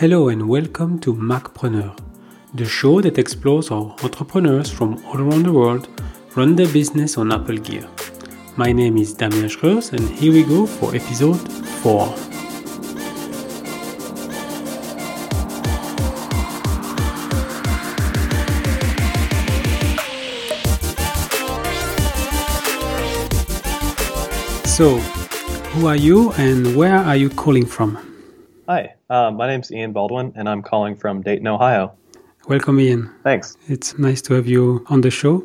Hello and welcome to Macpreneur, the show that explores how entrepreneurs from all around the world run their business on Apple Gear. My name is Damien Schreurs and here we go for episode 4. So, who are you and where are you calling from? Hi, uh, my name's Ian Baldwin, and I'm calling from Dayton, Ohio. Welcome, Ian. Thanks. It's nice to have you on the show.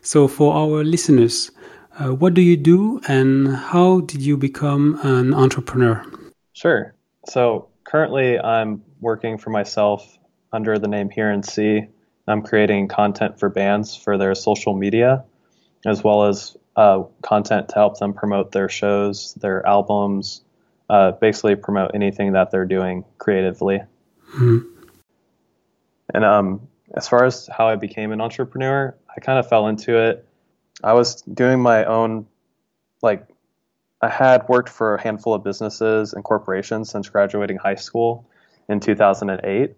So, for our listeners, uh, what do you do and how did you become an entrepreneur? Sure. So, currently, I'm working for myself under the name Hear and See. I'm creating content for bands for their social media, as well as uh, content to help them promote their shows, their albums, uh, basically promote anything that they're doing creatively. Mm-hmm. And um, as far as how I became an entrepreneur, I kind of fell into it. I was doing my own, like, I had worked for a handful of businesses and corporations since graduating high school in 2008.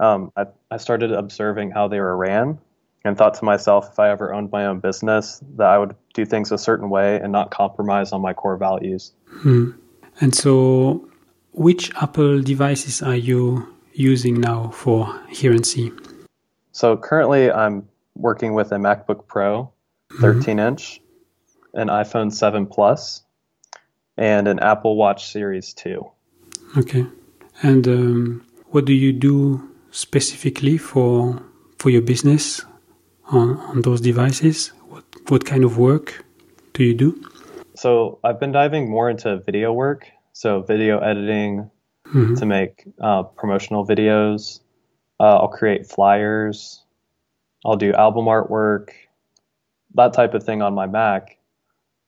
Um, I, I started observing how they were ran and thought to myself if I ever owned my own business that I would do things a certain way and not compromise on my core values. Hmm. And so, which Apple devices are you using now for Hear and See? So currently, I'm working with a MacBook Pro, 13 mm-hmm. inch, an iPhone 7 Plus, and an Apple Watch Series 2. Okay. And um, what do you do specifically for for your business? on, on those devices? What, what kind of work do you do? So I've been diving more into video work, so video editing mm-hmm. to make uh, promotional videos. Uh, I'll create flyers. I'll do album artwork, that type of thing on my Mac.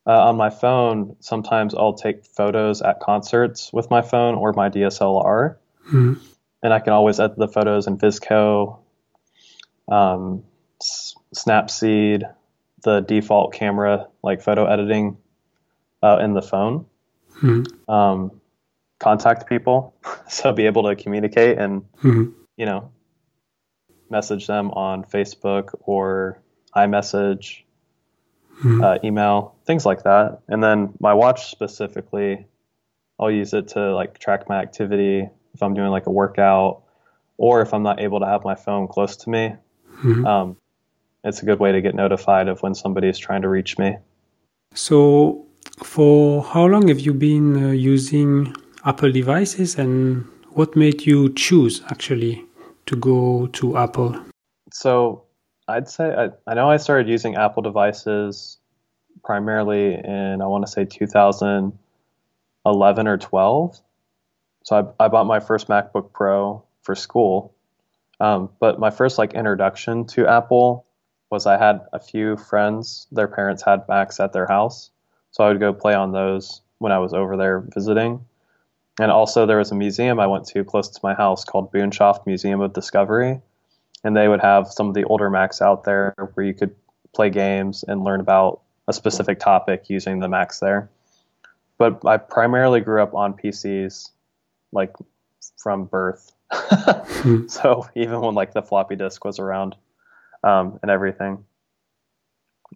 Uh, on my phone, sometimes I'll take photos at concerts with my phone or my DSLR, mm-hmm. and I can always edit the photos in VSCO. Um, Snapseed, the default camera, like photo editing uh, in the phone. Mm-hmm. Um, contact people, so be able to communicate and mm-hmm. you know message them on Facebook or iMessage, mm-hmm. uh, email, things like that. And then my watch specifically, I'll use it to like track my activity if I'm doing like a workout or if I'm not able to have my phone close to me. Mm-hmm. Um, it's a good way to get notified of when somebody is trying to reach me. So, for how long have you been uh, using Apple devices and what made you choose actually to go to Apple? So, I'd say I, I know I started using Apple devices primarily in, I want to say 2011 or 12. So, I, I bought my first MacBook Pro for school. Um, but my first like introduction to Apple was I had a few friends, their parents had Macs at their house. So I would go play on those when I was over there visiting. And also, there was a museum I went to close to my house called Boonshoft Museum of Discovery. And they would have some of the older Macs out there where you could play games and learn about a specific topic using the Macs there. But I primarily grew up on PCs, like from birth. Hmm. so even when like the floppy disk was around um, and everything.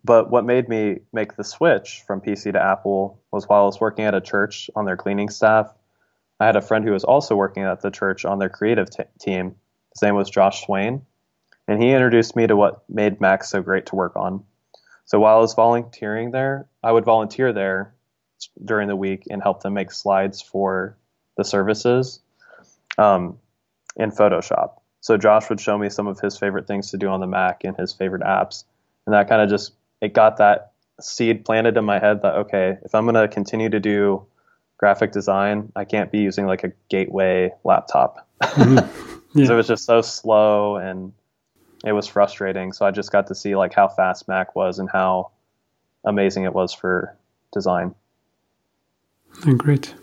But what made me make the switch from PC to Apple was while I was working at a church on their cleaning staff. I had a friend who was also working at the church on their creative t- team. His name was Josh Swain, and he introduced me to what made Mac so great to work on. So while I was volunteering there, I would volunteer there during the week and help them make slides for the services um, in Photoshop. So Josh would show me some of his favorite things to do on the Mac and his favorite apps, and that kind of just it got that seed planted in my head that okay, if I'm going to continue to do graphic design, I can't be using like a gateway laptop. Mm-hmm. Yeah. so it was just so slow and it was frustrating. So I just got to see like how fast Mac was and how amazing it was for design. Great.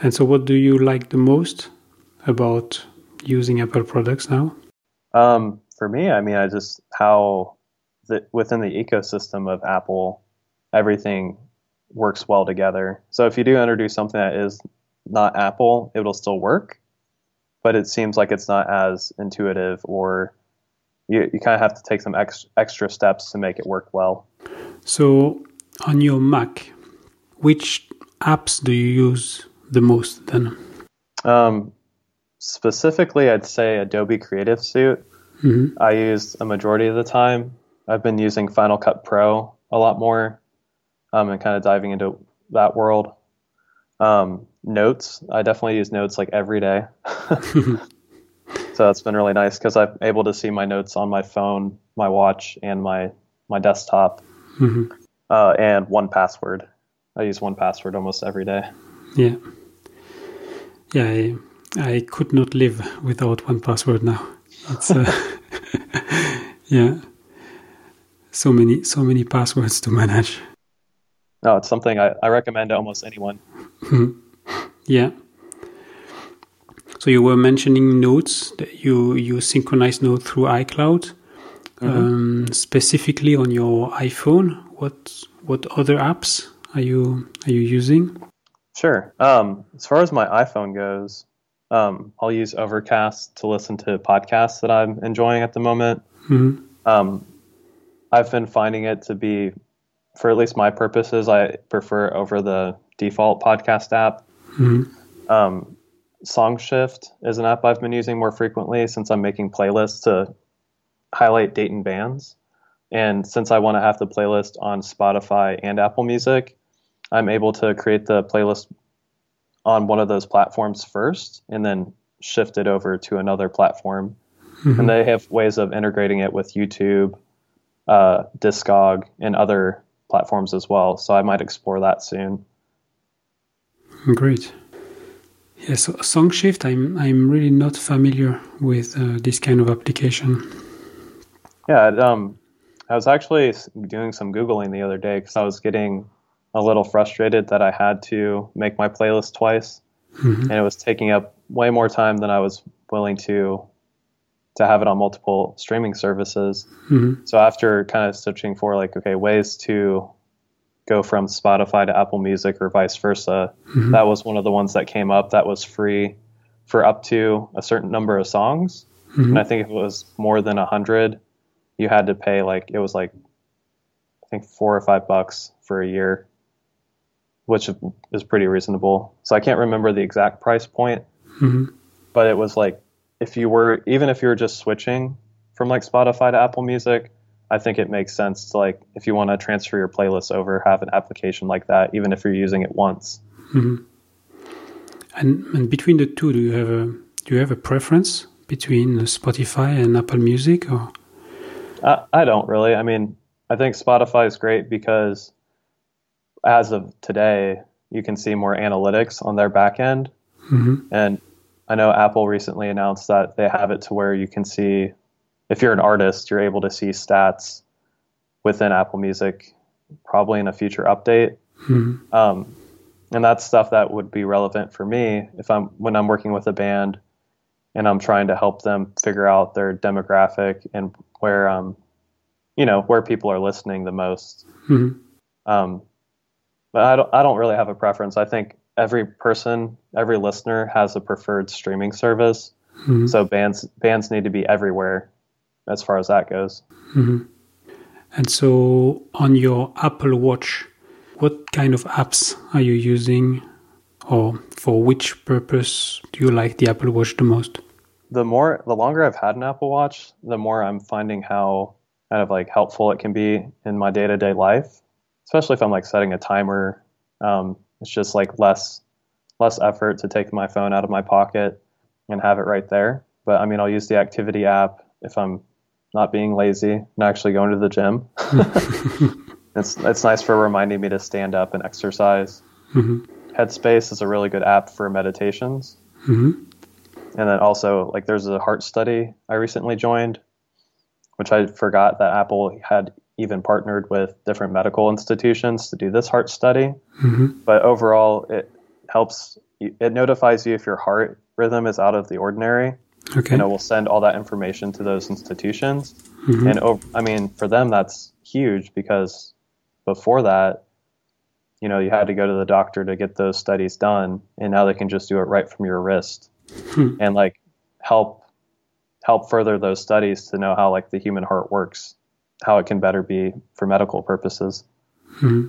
And so, what do you like the most about using Apple products now? Um, for me, I mean, I just how the, within the ecosystem of Apple, everything works well together. So if you do introduce something that is not Apple, it'll still work. but it seems like it's not as intuitive or you, you kind of have to take some ex, extra steps to make it work well. So, on your Mac, which apps do you use the most then? Um, specifically, I'd say Adobe Creative Suite. Mm-hmm. I use a majority of the time. I've been using Final Cut Pro a lot more um, and kind of diving into that world. Um, notes, I definitely use notes like every day. so it's been really nice because I'm able to see my notes on my phone, my watch, and my my desktop. Mm-hmm. Uh, and 1Password. I use 1Password almost every day. Yeah. Yeah, I, I could not live without 1Password now. It's uh, yeah, so many so many passwords to manage. No, it's something I, I recommend to almost anyone. yeah. So you were mentioning notes that you you synchronize notes through iCloud, mm-hmm. um, specifically on your iPhone. What what other apps are you are you using? Sure. Um, as far as my iPhone goes, um, I'll use Overcast to listen to podcasts that I'm enjoying at the moment. Mm-hmm. Um, I've been finding it to be, for at least my purposes, I prefer over the default podcast app. Mm-hmm. Um, SongShift is an app I've been using more frequently since I'm making playlists to highlight Dayton bands. And since I want to have the playlist on Spotify and Apple Music, I'm able to create the playlist on one of those platforms first and then shift it over to another platform. Mm-hmm. And they have ways of integrating it with YouTube, uh, Discog, and other platforms as well. So I might explore that soon. Great. Yeah, so SongShift, I'm I'm really not familiar with uh, this kind of application. Yeah, um, I was actually doing some googling the other day because I was getting a little frustrated that I had to make my playlist twice, mm-hmm. and it was taking up way more time than I was willing to to have it on multiple streaming services. Mm-hmm. So after kind of searching for like okay ways to go from Spotify to Apple Music or vice versa, mm-hmm. that was one of the ones that came up that was free for up to a certain number of songs. Mm-hmm. And I think if it was more than a hundred, you had to pay like it was like I think four or five bucks for a year which is pretty reasonable. So I can't remember the exact price point, mm-hmm. but it was like if you were even if you were just switching from like Spotify to Apple Music, I think it makes sense to like if you want to transfer your playlist over, have an application like that, even if you're using it once. Mm-hmm. And, and between the two, do you have a do you have a preference between Spotify and Apple Music, or? I, I don't really. I mean, I think Spotify is great because as of today, you can see more analytics on their back end. Mm-hmm. And I know Apple recently announced that they have it to where you can see, if you're an artist, you're able to see stats within Apple Music, probably in a future update. Mm-hmm. Um, and that's stuff that would be relevant for me if I'm when I'm working with a band and I'm trying to help them figure out their demographic and where um, you know where people are listening the most. Mm-hmm. Um, but I don't I don't really have a preference. I think every person, every listener has a preferred streaming service. Mm-hmm. So bands bands need to be everywhere as far as that goes. Mm-hmm. And so on your Apple Watch, what kind of apps are you using or for which purpose do you like the Apple Watch the most? The more the longer I've had an Apple Watch, the more I'm finding how kind of like helpful it can be in my day-to-day life especially if I'm like setting a timer. Um, it's just like less less effort to take my phone out of my pocket and have it right there. But I mean, I'll use the activity app if I'm not being lazy and actually going to the gym. it's it's nice for reminding me to stand up and exercise. Mm-hmm. Headspace is a really good app for meditations. Mm-hmm. And then also, like, there's a heart study I recently joined, which I forgot that Apple had even partnered with different medical institutions to do this heart study. Mm-hmm. But overall, it helps, it notifies you if your heart rhythm is out of the ordinary. Okay. And it will send all that information to those institutions. Mm-hmm. And I mean, for them, that's huge because before that, you know, you had to go to the doctor to get those studies done, and now they can just do it right from your wrist. Hmm. And like help help further those studies to know how like the human heart works, how it can better be for medical purposes. hmm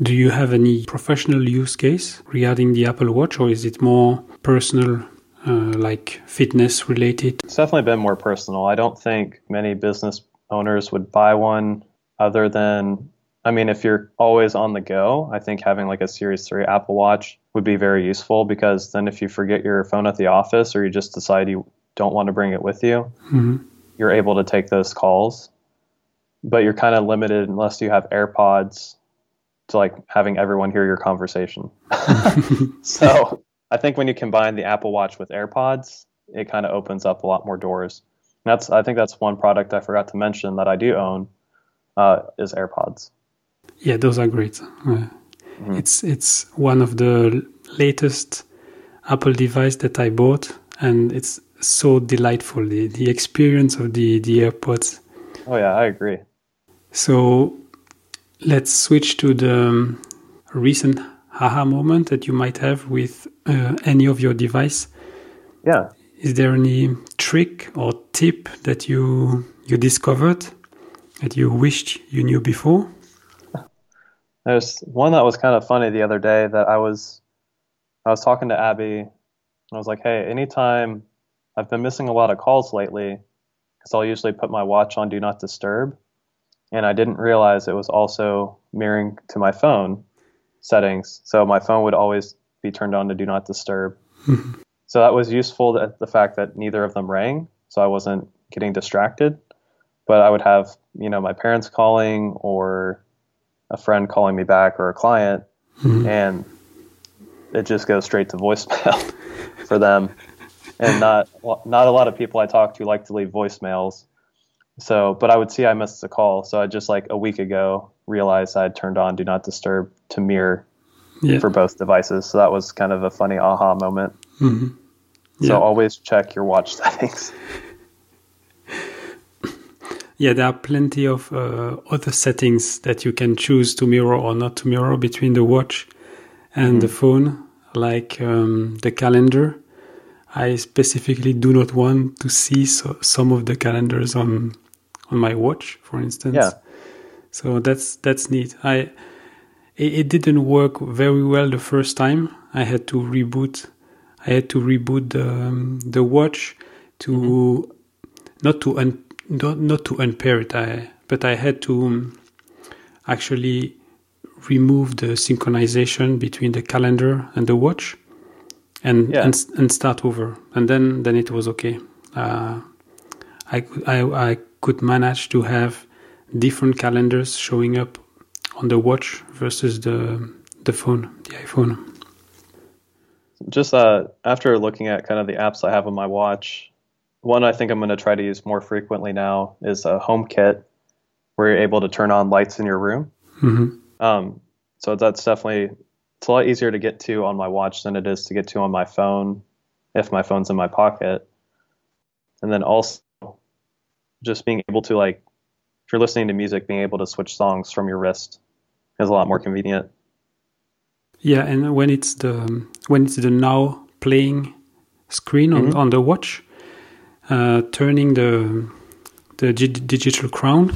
Do you have any professional use case regarding the Apple Watch, or is it more personal, uh, like fitness related? It's definitely been more personal. I don't think many business owners would buy one other than I mean, if you're always on the go, I think having like a Series 3 Apple Watch would be very useful because then if you forget your phone at the office or you just decide you don't want to bring it with you, hmm you're able to take those calls. But you're kind of limited unless you have AirPods to like having everyone hear your conversation. so I think when you combine the Apple Watch with AirPods, it kind of opens up a lot more doors. And that's I think that's one product I forgot to mention that I do own uh, is AirPods. Yeah, those are great. Uh, It's it's one of the latest Apple device that I bought, and it's so delightful. The the experience of the the AirPods. Oh yeah, I agree. So let's switch to the um, recent haha moment that you might have with uh, any of your device. Yeah. Is there any trick or tip that you you discovered that you wished you knew before? There's one that was kind of funny the other day that I was I was talking to Abby and I was like, "Hey, anytime I've been missing a lot of calls lately cuz I'll usually put my watch on do not disturb and I didn't realize it was also mirroring to my phone settings. So my phone would always be turned on to do not disturb. so that was useful that the fact that neither of them rang, so I wasn't getting distracted. But I would have, you know, my parents calling or a friend calling me back or a client, hmm. and it just goes straight to voicemail for them. And not not a lot of people I talk to like to leave voicemails. So, but I would see I missed a call, so I just like a week ago realized I'd turned on Do Not Disturb to mirror Yeah. for both devices. So that was kind of a funny aha moment. Mhm. So always check your watch settings. Yeah, there are plenty of uh, other settings that you can choose to mirror or not to mirror between the watch and the phone, like um, the calendar. I specifically do not want to see so, some of the calendars on on my watch, for instance. Yeah. So that's that's neat. I it, it didn't work very well the first time. I had to reboot. I had to reboot the um, the watch to not to un, not, not to unpair it. I but I had to um, actually remove the synchronization between the calendar and the watch, and Yeah. and, and start over. And then then it was okay. Uh, I could I, I could manage to have different calendars showing up on the watch versus the the phone, the iPhone. Just uh, after looking at kind of the apps I have on my watch, one I think I'm going to try to use more frequently now is a HomeKit, where you're able to turn on lights in your room. hmm Um, so that's definitely it's a lot easier to get to on my watch than it is to get to on my phone if my phone's in my pocket. And then also just being able to like if you're listening to music, being able to switch songs from your wrist is a lot more convenient. Yeah, and when it's the when it's the now playing screen on, on the watch, uh, turning the the gi- digital crown,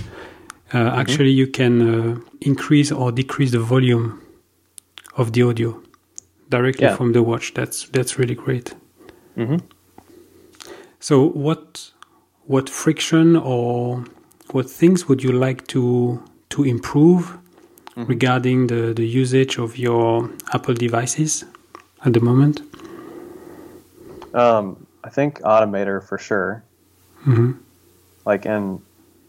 uh, actually you can uh, increase or decrease the volume of the audio directly Yeah. from the watch. That's that's really great. hmm So what what friction or what things would you like to to improve regarding the, the usage of your Apple devices at the moment? Um, I think Automator for sure. hmm Like in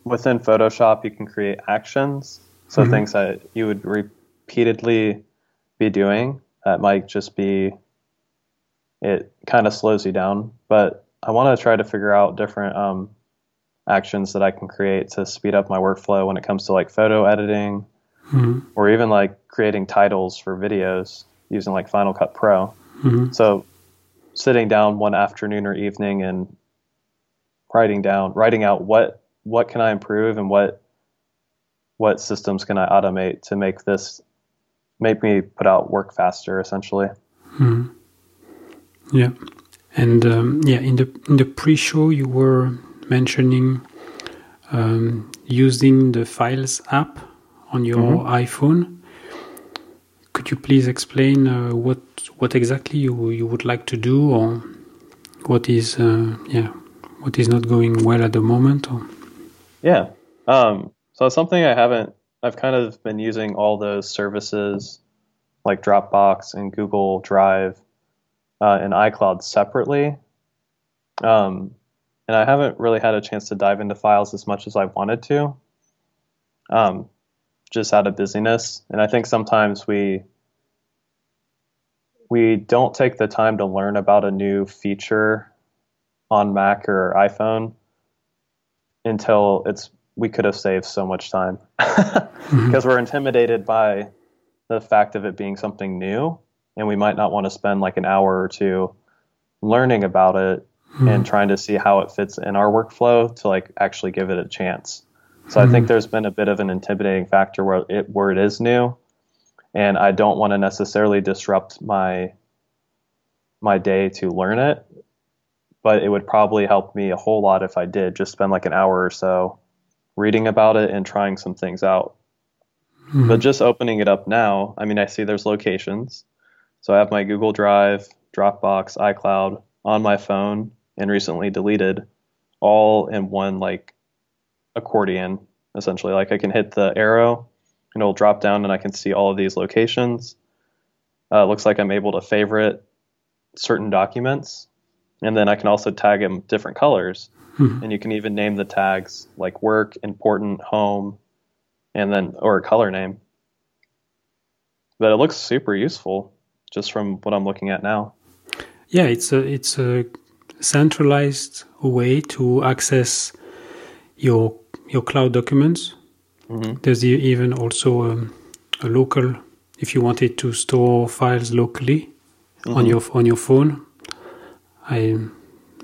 within Photoshop, you can create actions. So Mhm. things that you would repeatedly be doing that might just be it kind of slows you down. But I want to try to figure out different um, actions that I can create to speed up my workflow when it comes to like photo editing hmm or even like creating titles for videos using like Final Cut Pro. hmm So sitting down one afternoon or evening and writing down writing out what what can I improve and what what systems can I automate to make this make me put out work faster essentially. hmm Yeah. And um, yeah, in the in the pre-show, you were mentioning um, using the Files app on your mm-hmm. iPhone. Could you please explain uh, what what exactly you you would like to do, or what is uh, yeah what is not going well at the moment? Or? Yeah, um, so it's something I haven't. I've kind of been using all those services like Dropbox and Google Drive uh, and iCloud separately. Um, and I haven't really had a chance to dive into files as much as I wanted to, um, just out of busyness. And I think sometimes we we don't take the time to learn about a new feature on Mac or iPhone until it's we could have saved so much time because mm-hmm. we're intimidated by the fact of it being something new and we might not want to spend like an hour or two learning about it mm-hmm. and trying to see how it fits in our workflow to like actually give it a chance. So mm-hmm. I think there's been a bit of an intimidating factor where it where it is new and I don't want to necessarily disrupt my my day to learn it, but it would probably help me a whole lot if I did just spend like an hour or so reading about it and trying some things out. Mm-hmm. But just opening it up now, I mean, I see there's locations. So I have my Google Drive, Dropbox, iCloud on my phone and recently deleted all in one like accordion essentially. Like I can hit the arrow and it'll drop down and I can see all of these locations. Uh, looks like I'm able to favorite certain documents and then I can also tag them different colors. Mm-hmm. And you can even name the tags like work, important, home, and then or a color name. But it looks super useful just from what I'm looking at now. Yeah, it's a it's a centralized way to access your your cloud documents. Mm-hmm. There's even also um, a local if you wanted to store files locally mm-hmm. on your on your phone. I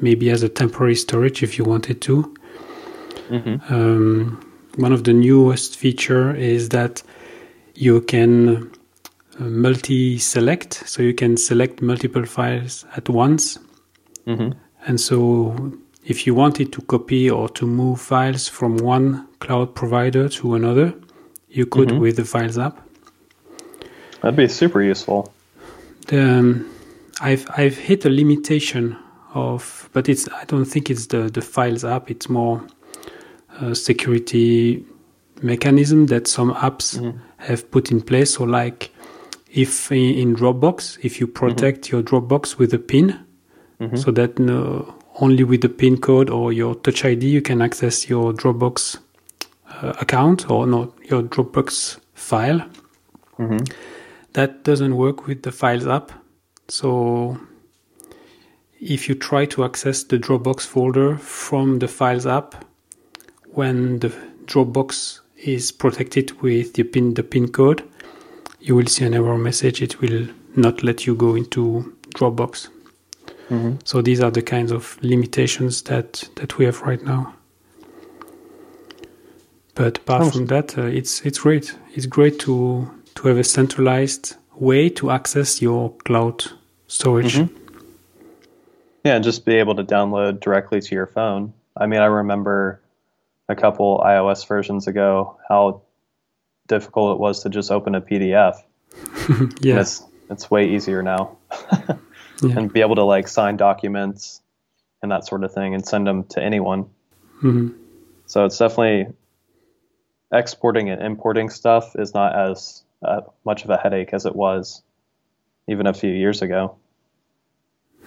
maybe as a temporary storage if you wanted to. Mm-hmm. Um, one of the newest feature is that you can multi-select, so you can select multiple files at once. Mm-hmm. And so, if you wanted to copy or to move files from one cloud provider to another, you could mm-hmm. with the Files app. That'd be super useful. Um, I've I've hit a limitation of, but it's I don't think it's the the Files app. It's more uh, security mechanism that some apps mm-hmm. have put in place. So, like if in Dropbox, if you protect mm-hmm. your Dropbox with a PIN, mm-hmm. so that no, only with the PIN code or your Touch ID you can access your Dropbox uh, account or not your Dropbox file. Mm-hmm. That doesn't work with the Files app. So if you try to access the Dropbox folder from the Files app, when the Dropbox is protected with the pin the pin code, you will see an error message. It will not let you go into Dropbox. Mm-hmm. So these are the kinds of limitations that that we have right now. But apart oh. from that, uh, it's it's great. It's great to to have a centralized way to access your cloud storage. Mm-hmm. Yeah, just be able to download directly to your phone. I mean, I remember a couple iOS versions ago how difficult it was to just open a PDF. yeah, it's, it's way easier now, yeah. and be able to like sign documents and that sort of thing and send them to anyone. Mm-hmm. So it's definitely exporting and importing stuff is not as uh, much of a headache as it was even a few years ago.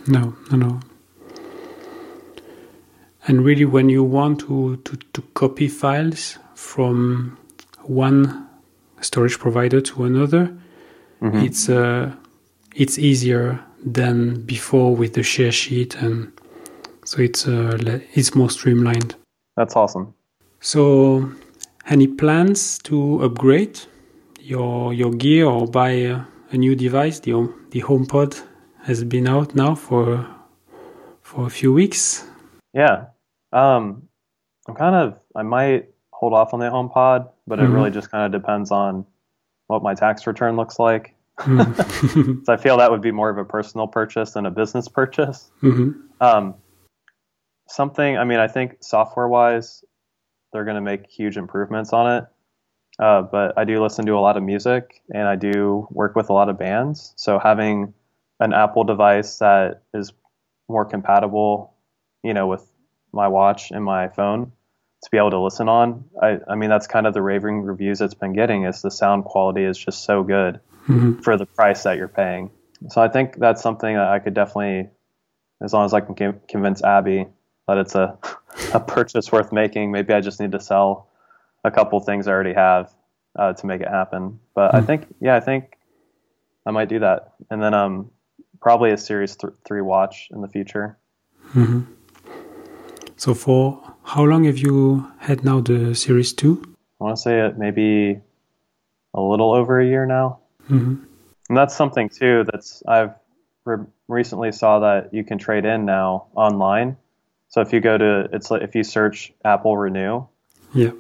No, no, no. And really, when you want to, to, to copy files from one storage provider to another, mm-hmm. it's uh, it's easier than before with the share sheet, and so it's uh, it's more streamlined. That's awesome. So, any plans to upgrade your your gear or buy a, a new device? The the HomePod has been out now for for a few weeks. Yeah, um, I'm kind of I might hold off on the HomePod, but mm-hmm. it really just kind of depends on what my tax return looks like. so I feel that would be more of a personal purchase than a business purchase. Um, something, I mean, I think software wise, they're going to make huge improvements on it. Uh, but I do listen to a lot of music and I do work with a lot of bands. So having an Apple device that is more compatible, you know, with my watch and my phone to be able to listen on. I, I mean, that's kind of the raving reviews it's been getting is the sound quality is just so good mm-hmm. for the price that you're paying. So I think that's something that I could definitely, as long as I can convince Abby that it's a, a purchase worth making, maybe I just need to sell a couple things I already have uh, to make it happen. But mm-hmm. I think, yeah, I think I might do that. And then um, probably a Series th- 3 watch in the future. Mm-hmm. So for how long have you had now the Series 2? I want to say it maybe a little over a year now. Mm-hmm. And that's something too that's I've re- recently saw that you can trade in now online. So if you go to it's like if you search Apple Renew, yeah,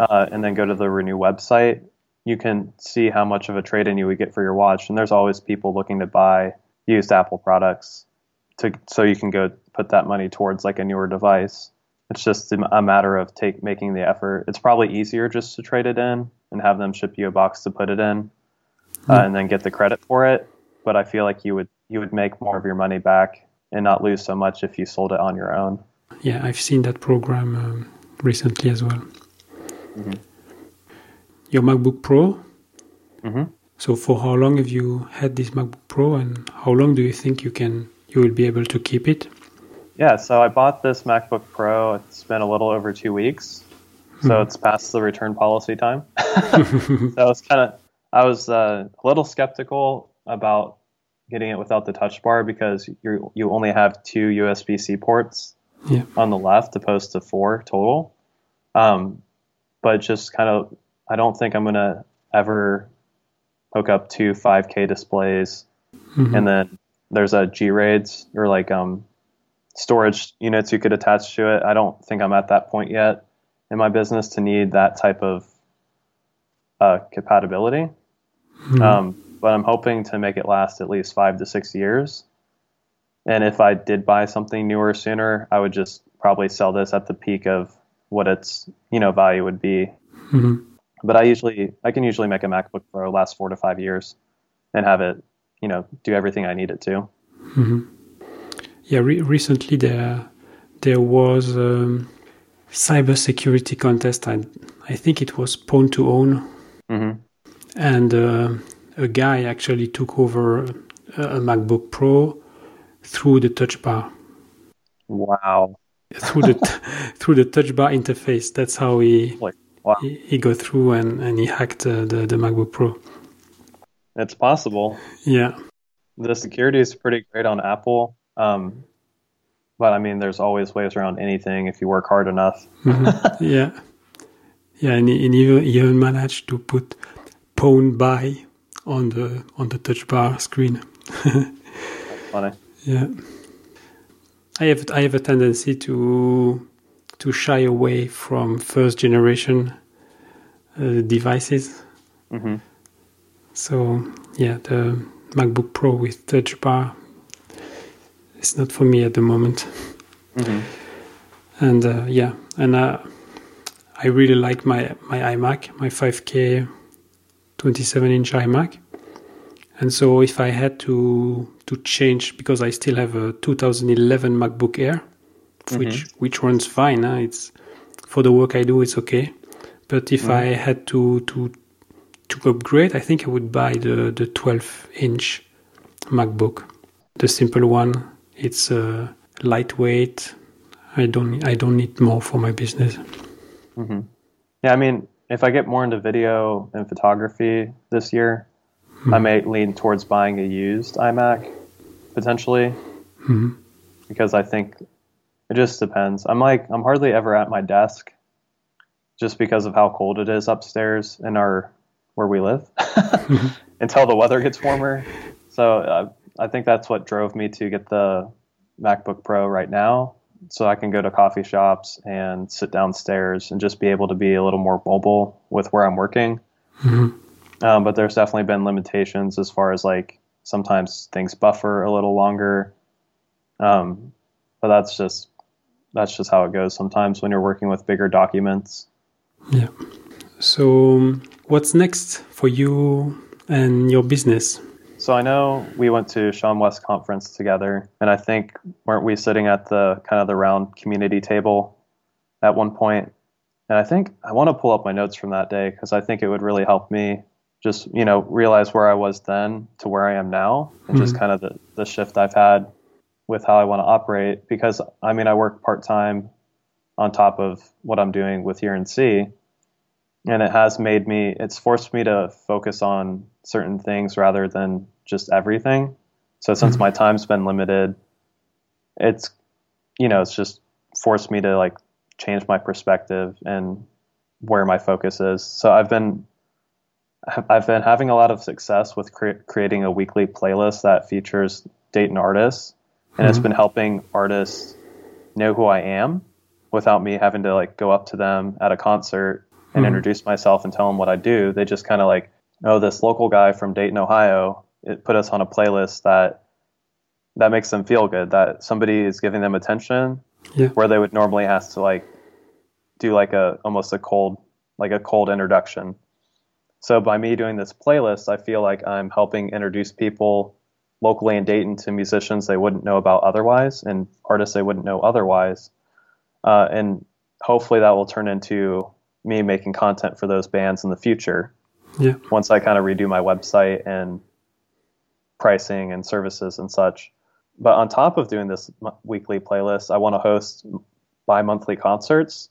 uh, and then go to the Renew website, you can see how much of a trade in you would get for your watch. And there's always people looking to buy used Apple products to so you can go put that money towards like a newer device. It's just a matter of take making the effort. It's probably easier just to trade it in and have them ship you a box to put it in, uh, hmm. and then get the credit for it. But I feel like you would you would make more of your money back and not lose so much if you sold it on your own. Yeah, I've seen that program um, recently as well. Mm-hmm. Your MacBook Pro. Mm-hmm. So, for how long have you had this MacBook Pro, and how long do you think you can you will be able to keep it? Yeah, so I bought this MacBook Pro. It's been a little over two weeks, so hmm. it's past the return policy time. so it's kind of I was uh, a little skeptical about getting it without the touch bar because you you only have two USB C ports yeah. on the left opposed to four total. Um, but just kind of I don't think I'm gonna ever hook up two 5K displays mm-hmm. and then there's a G RAIDs or like um, storage units you could attach to it. I don't think I'm at that point yet in my business to need that type of uh, compatibility. Mm-hmm. Um, but I'm hoping to make it last at least five to six years. And if I did buy something newer sooner, I would just probably sell this at the peak of what its you know value would be. Mm-hmm. But I usually I can usually make a MacBook Pro last four to five years and have it you know do everything I need it to. Mm-hmm. Yeah, re- recently there there was a um, cybersecurity contest. I I think it was Pwn2Own, mm-hmm. and uh, a guy actually took over a, a MacBook Pro through the touch bar. Wow. through the through the touch bar interface. That's how he wow. he, he go through and, and he hacked uh, the the MacBook Pro. It's possible. Yeah. The security is pretty great on Apple. Um, but I mean, there's always ways around anything if you work hard enough. mm-hmm. Yeah. Yeah, and, and even, even managed to put pawn by" on the on the touch bar screen. funny. Yeah. I have I have a tendency to to shy away from first generation uh, devices. Mm-hmm. So yeah, the MacBook Pro with Touch Bar is not for me at the moment. Mm-hmm. And uh, yeah, and uh, I really like my my iMac, my 5K 27 inch iMac. And so if I had to to change because I still have a 2011 MacBook Air, mm-hmm. which which runs fine. Huh? It's for the work I do, it's okay. But if mm-hmm. I had to to to upgrade, I think I would buy the the 12 inch MacBook, the simple one. It's uh, lightweight. I don't I don't need more for my business. Mm-hmm. Yeah, I mean, if I get more into video and photography this year, mm-hmm. I may lean towards buying a used iMac potentially, mm-hmm. because I think it just depends. I'm like I'm hardly ever at my desk, just because of how cold it is upstairs in our where we live until the weather gets warmer. So uh, I think that's what drove me to get the MacBook Pro right now. So I can go to coffee shops and sit downstairs and just be able to be a little more mobile with where I'm working. Mm-hmm. Um, but there's definitely been limitations as far as like sometimes things buffer a little longer. Um, but that's just that's just how it goes sometimes when you're working with bigger documents. Yeah. So, um, what's next for you and your business? So I know we went to seanwes conference together, and I think weren't we sitting at the kind of the round community table at one point? And I think I want to pull up my notes from that day because I think it would really help me just you know realize where I was then to where I am now, and mm-hmm. just kind of the the shift I've had with how I want to operate. Because I mean, I work part time on top of what I'm doing with UNC, and it has made me it's forced me to focus on certain things rather than just everything so since mm-hmm. my time's been limited it's you know it's just forced me to like change my perspective and where my focus is so i've been i've been having a lot of success with cre- creating a weekly playlist that features dayton artists and mm-hmm. it's been helping artists know who i am without me having to like go up to them at a concert and mm-hmm. introduce myself and tell them what I do. They just kind of like, oh, this local guy from Dayton, Ohio, it put us on a playlist that that makes them feel good. That somebody is giving them attention yeah. where they would normally have to like do like a almost a cold like a cold introduction. So by me doing this playlist, I feel like I'm helping introduce people locally in Dayton to musicians they wouldn't know about otherwise and artists they wouldn't know otherwise. Uh, and hopefully that will turn into me making content for those bands in the future. Yeah. Once I kind of redo my website and pricing and services and such. But on top of doing this weekly playlist, I want to host bi-monthly concerts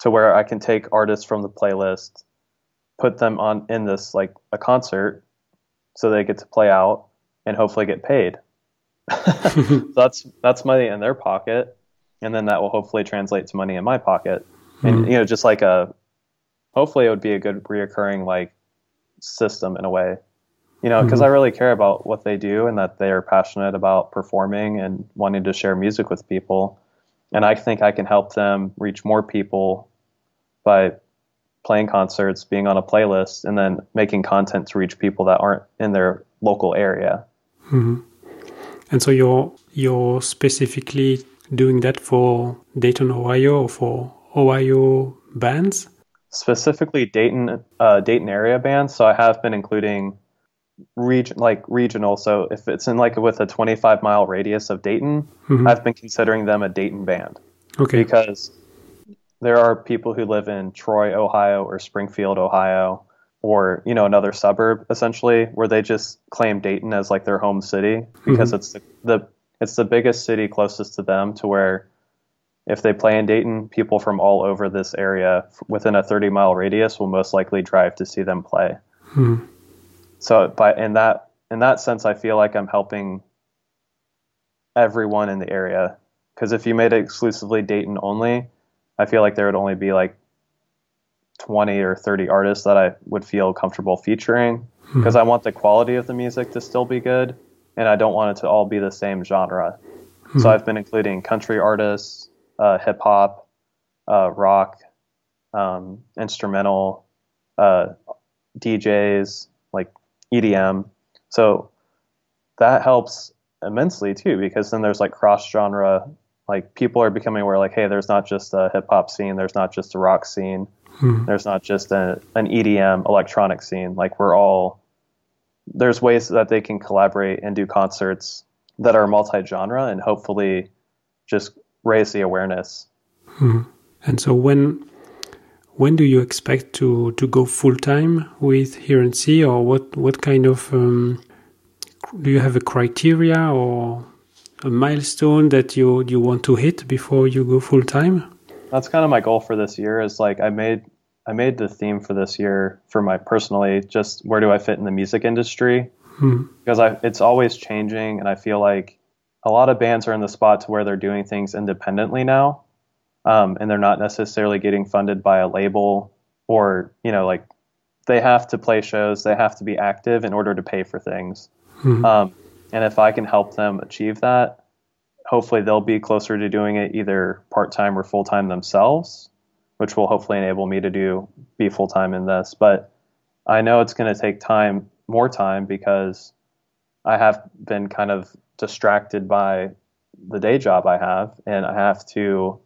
to where I can take artists from the playlist, put them on in this like a concert so they get to play out and hopefully get paid. so that's that's money in their pocket and then that will hopefully translate to money in my pocket. And mm-hmm. you know, just like a hopefully it would be a good reoccurring like system in a way you know because mm-hmm. i really care about what they do and that they are passionate about performing and wanting to share music with people and i think i can help them reach more people by playing concerts being on a playlist and then making content to reach people that aren't in their local area mm-hmm. and so you're you're specifically doing that for dayton ohio or for ohio bands specifically Dayton uh, Dayton area bands. So I have been including region like regional. So if it's in like with a 25 mile radius of Dayton, mm-hmm. I've been considering them a Dayton band. Okay. Because there are people who live in Troy, Ohio, or Springfield, Ohio, or you know another suburb essentially, where they just claim Dayton as like their home city because mm-hmm. it's the, the it's the biggest city closest to them to where if they play in Dayton, people from all over this area within a 30 mile radius will most likely drive to see them play. Hmm. So, by in that in that sense, I feel like I'm helping everyone in the area. Because if you made it exclusively Dayton only, I feel like there would only be like 20 or 30 artists that I would feel comfortable featuring. Because hmm. I want the quality of the music to still be good, and I don't want it to all be the same genre. Hmm. So I've been including country artists, uh, hip hop, uh, rock, um, instrumental, uh, DJs, EDM. So that helps immensely too, because then there's like cross genre. Like people are becoming aware, like, hey, there's not just a hip hop scene, there's not just a rock scene, hmm. there's not just a, an EDM electronic scene. Like we're all there's ways that they can collaborate and do concerts that are multi-genre and hopefully just raise the awareness. Hmm. And so when when do you expect to to go full time with UNC, or what what kind of um, do you have a criteria or a milestone that you you want to hit before you go full time? That's kind of my goal for this year. Is like I made I made the theme for this year for my personally just where do I fit in the music industry hmm. because I it's always changing and I feel like a lot of bands are in the spot to where they're doing things independently now, um, and they're not necessarily getting funded by a label or you know like they have to play shows, they have to be active in order to pay for things. Mm-hmm. Um, and if I can help them achieve that, hopefully they'll be closer to doing it either part time or full time themselves, which will hopefully enable me to do be full time in this. But I know it's going to take time, more time, because I have been kind of distracted by the day job I have, and I have to.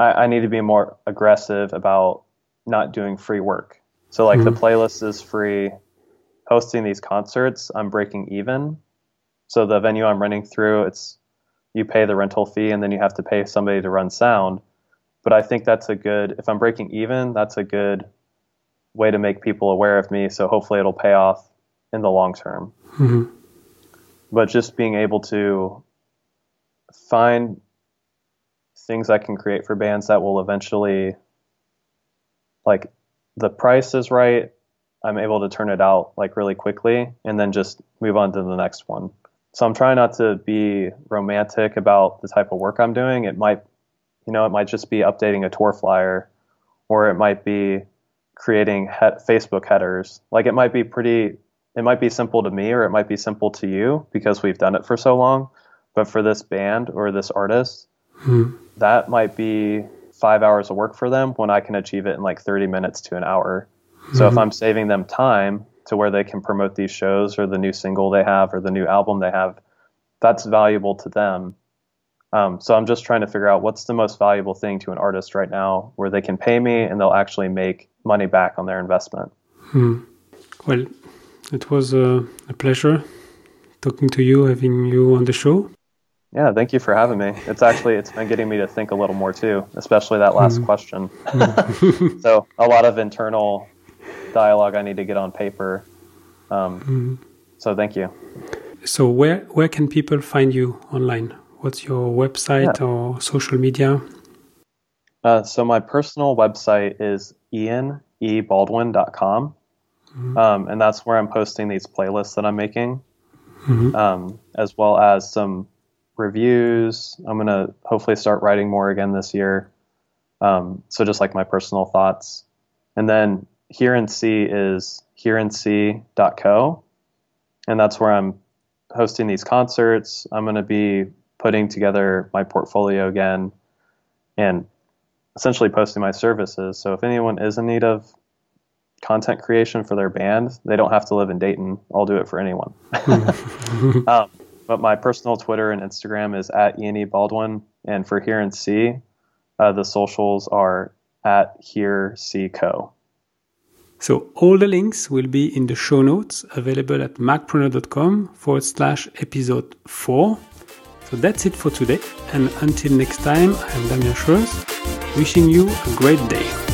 I, I need to be more aggressive about not doing free work. So, like mm-hmm. the playlist is free. Hosting these concerts, I'm breaking even. So the venue I'm running through, it's you pay the rental fee and then you have to pay somebody to run sound. But I think that's a good. If I'm breaking even, that's a good way to make people aware of me. So hopefully it'll pay off in the long term. Mm-hmm. But just being able to find things I can create for bands that will eventually, like, the price is right. I'm able to turn it out like really quickly and then just move on to the next one. So I'm trying not to be romantic about the type of work I'm doing. It might, you know, it might just be updating a tour flyer or it might be creating he- Facebook headers. Like it might be pretty, it might be simple to me or it might be simple to you because we've done it for so long. But for this band or this artist, hmm. that might be five hours of work for them when I can achieve it in like 30 minutes to an hour. Mm-hmm. So if hmm. I'm saving them time to where they can promote these shows or the new single they have or the new album they have, that's valuable to them. Um, so I'm just trying to figure out what's the most valuable thing to an artist right now where they can pay me and they'll actually make money back on their investment. Hmm. Well, it was a, a pleasure talking to you, having you on the show. Yeah, thank you for having me. It's actually it's been getting me to think a little more too, especially that last mm. question. So a lot of internal dialogue I need to get on paper. Um, mm. So thank you. So where where can people find you online? What's your website yeah. or social media? Uh, so my personal website is ianebaldwin.com. Mm-hmm. Um, and that's where I'm posting these playlists that I'm making, mm-hmm. um, as well as some reviews. I'm going to hopefully start writing more again this year. Um, so just like my personal thoughts. And then Hear and See is hearandsee.co. And that's where I'm hosting these concerts. I'm going to be putting together my portfolio again and essentially posting my services. So if anyone is in need of content creation for their band, they don't have to live in Dayton. I'll do it for anyone. um, but my personal Twitter and Instagram is at Ian Baldwin, and for Hear and See, uh, the socials are at Hear See Co. So all the links will be in the show notes available at macpreneur.com forward slash episode 4. So that's it for today. And until next time, I'm Damien Schreurs, wishing you a great day.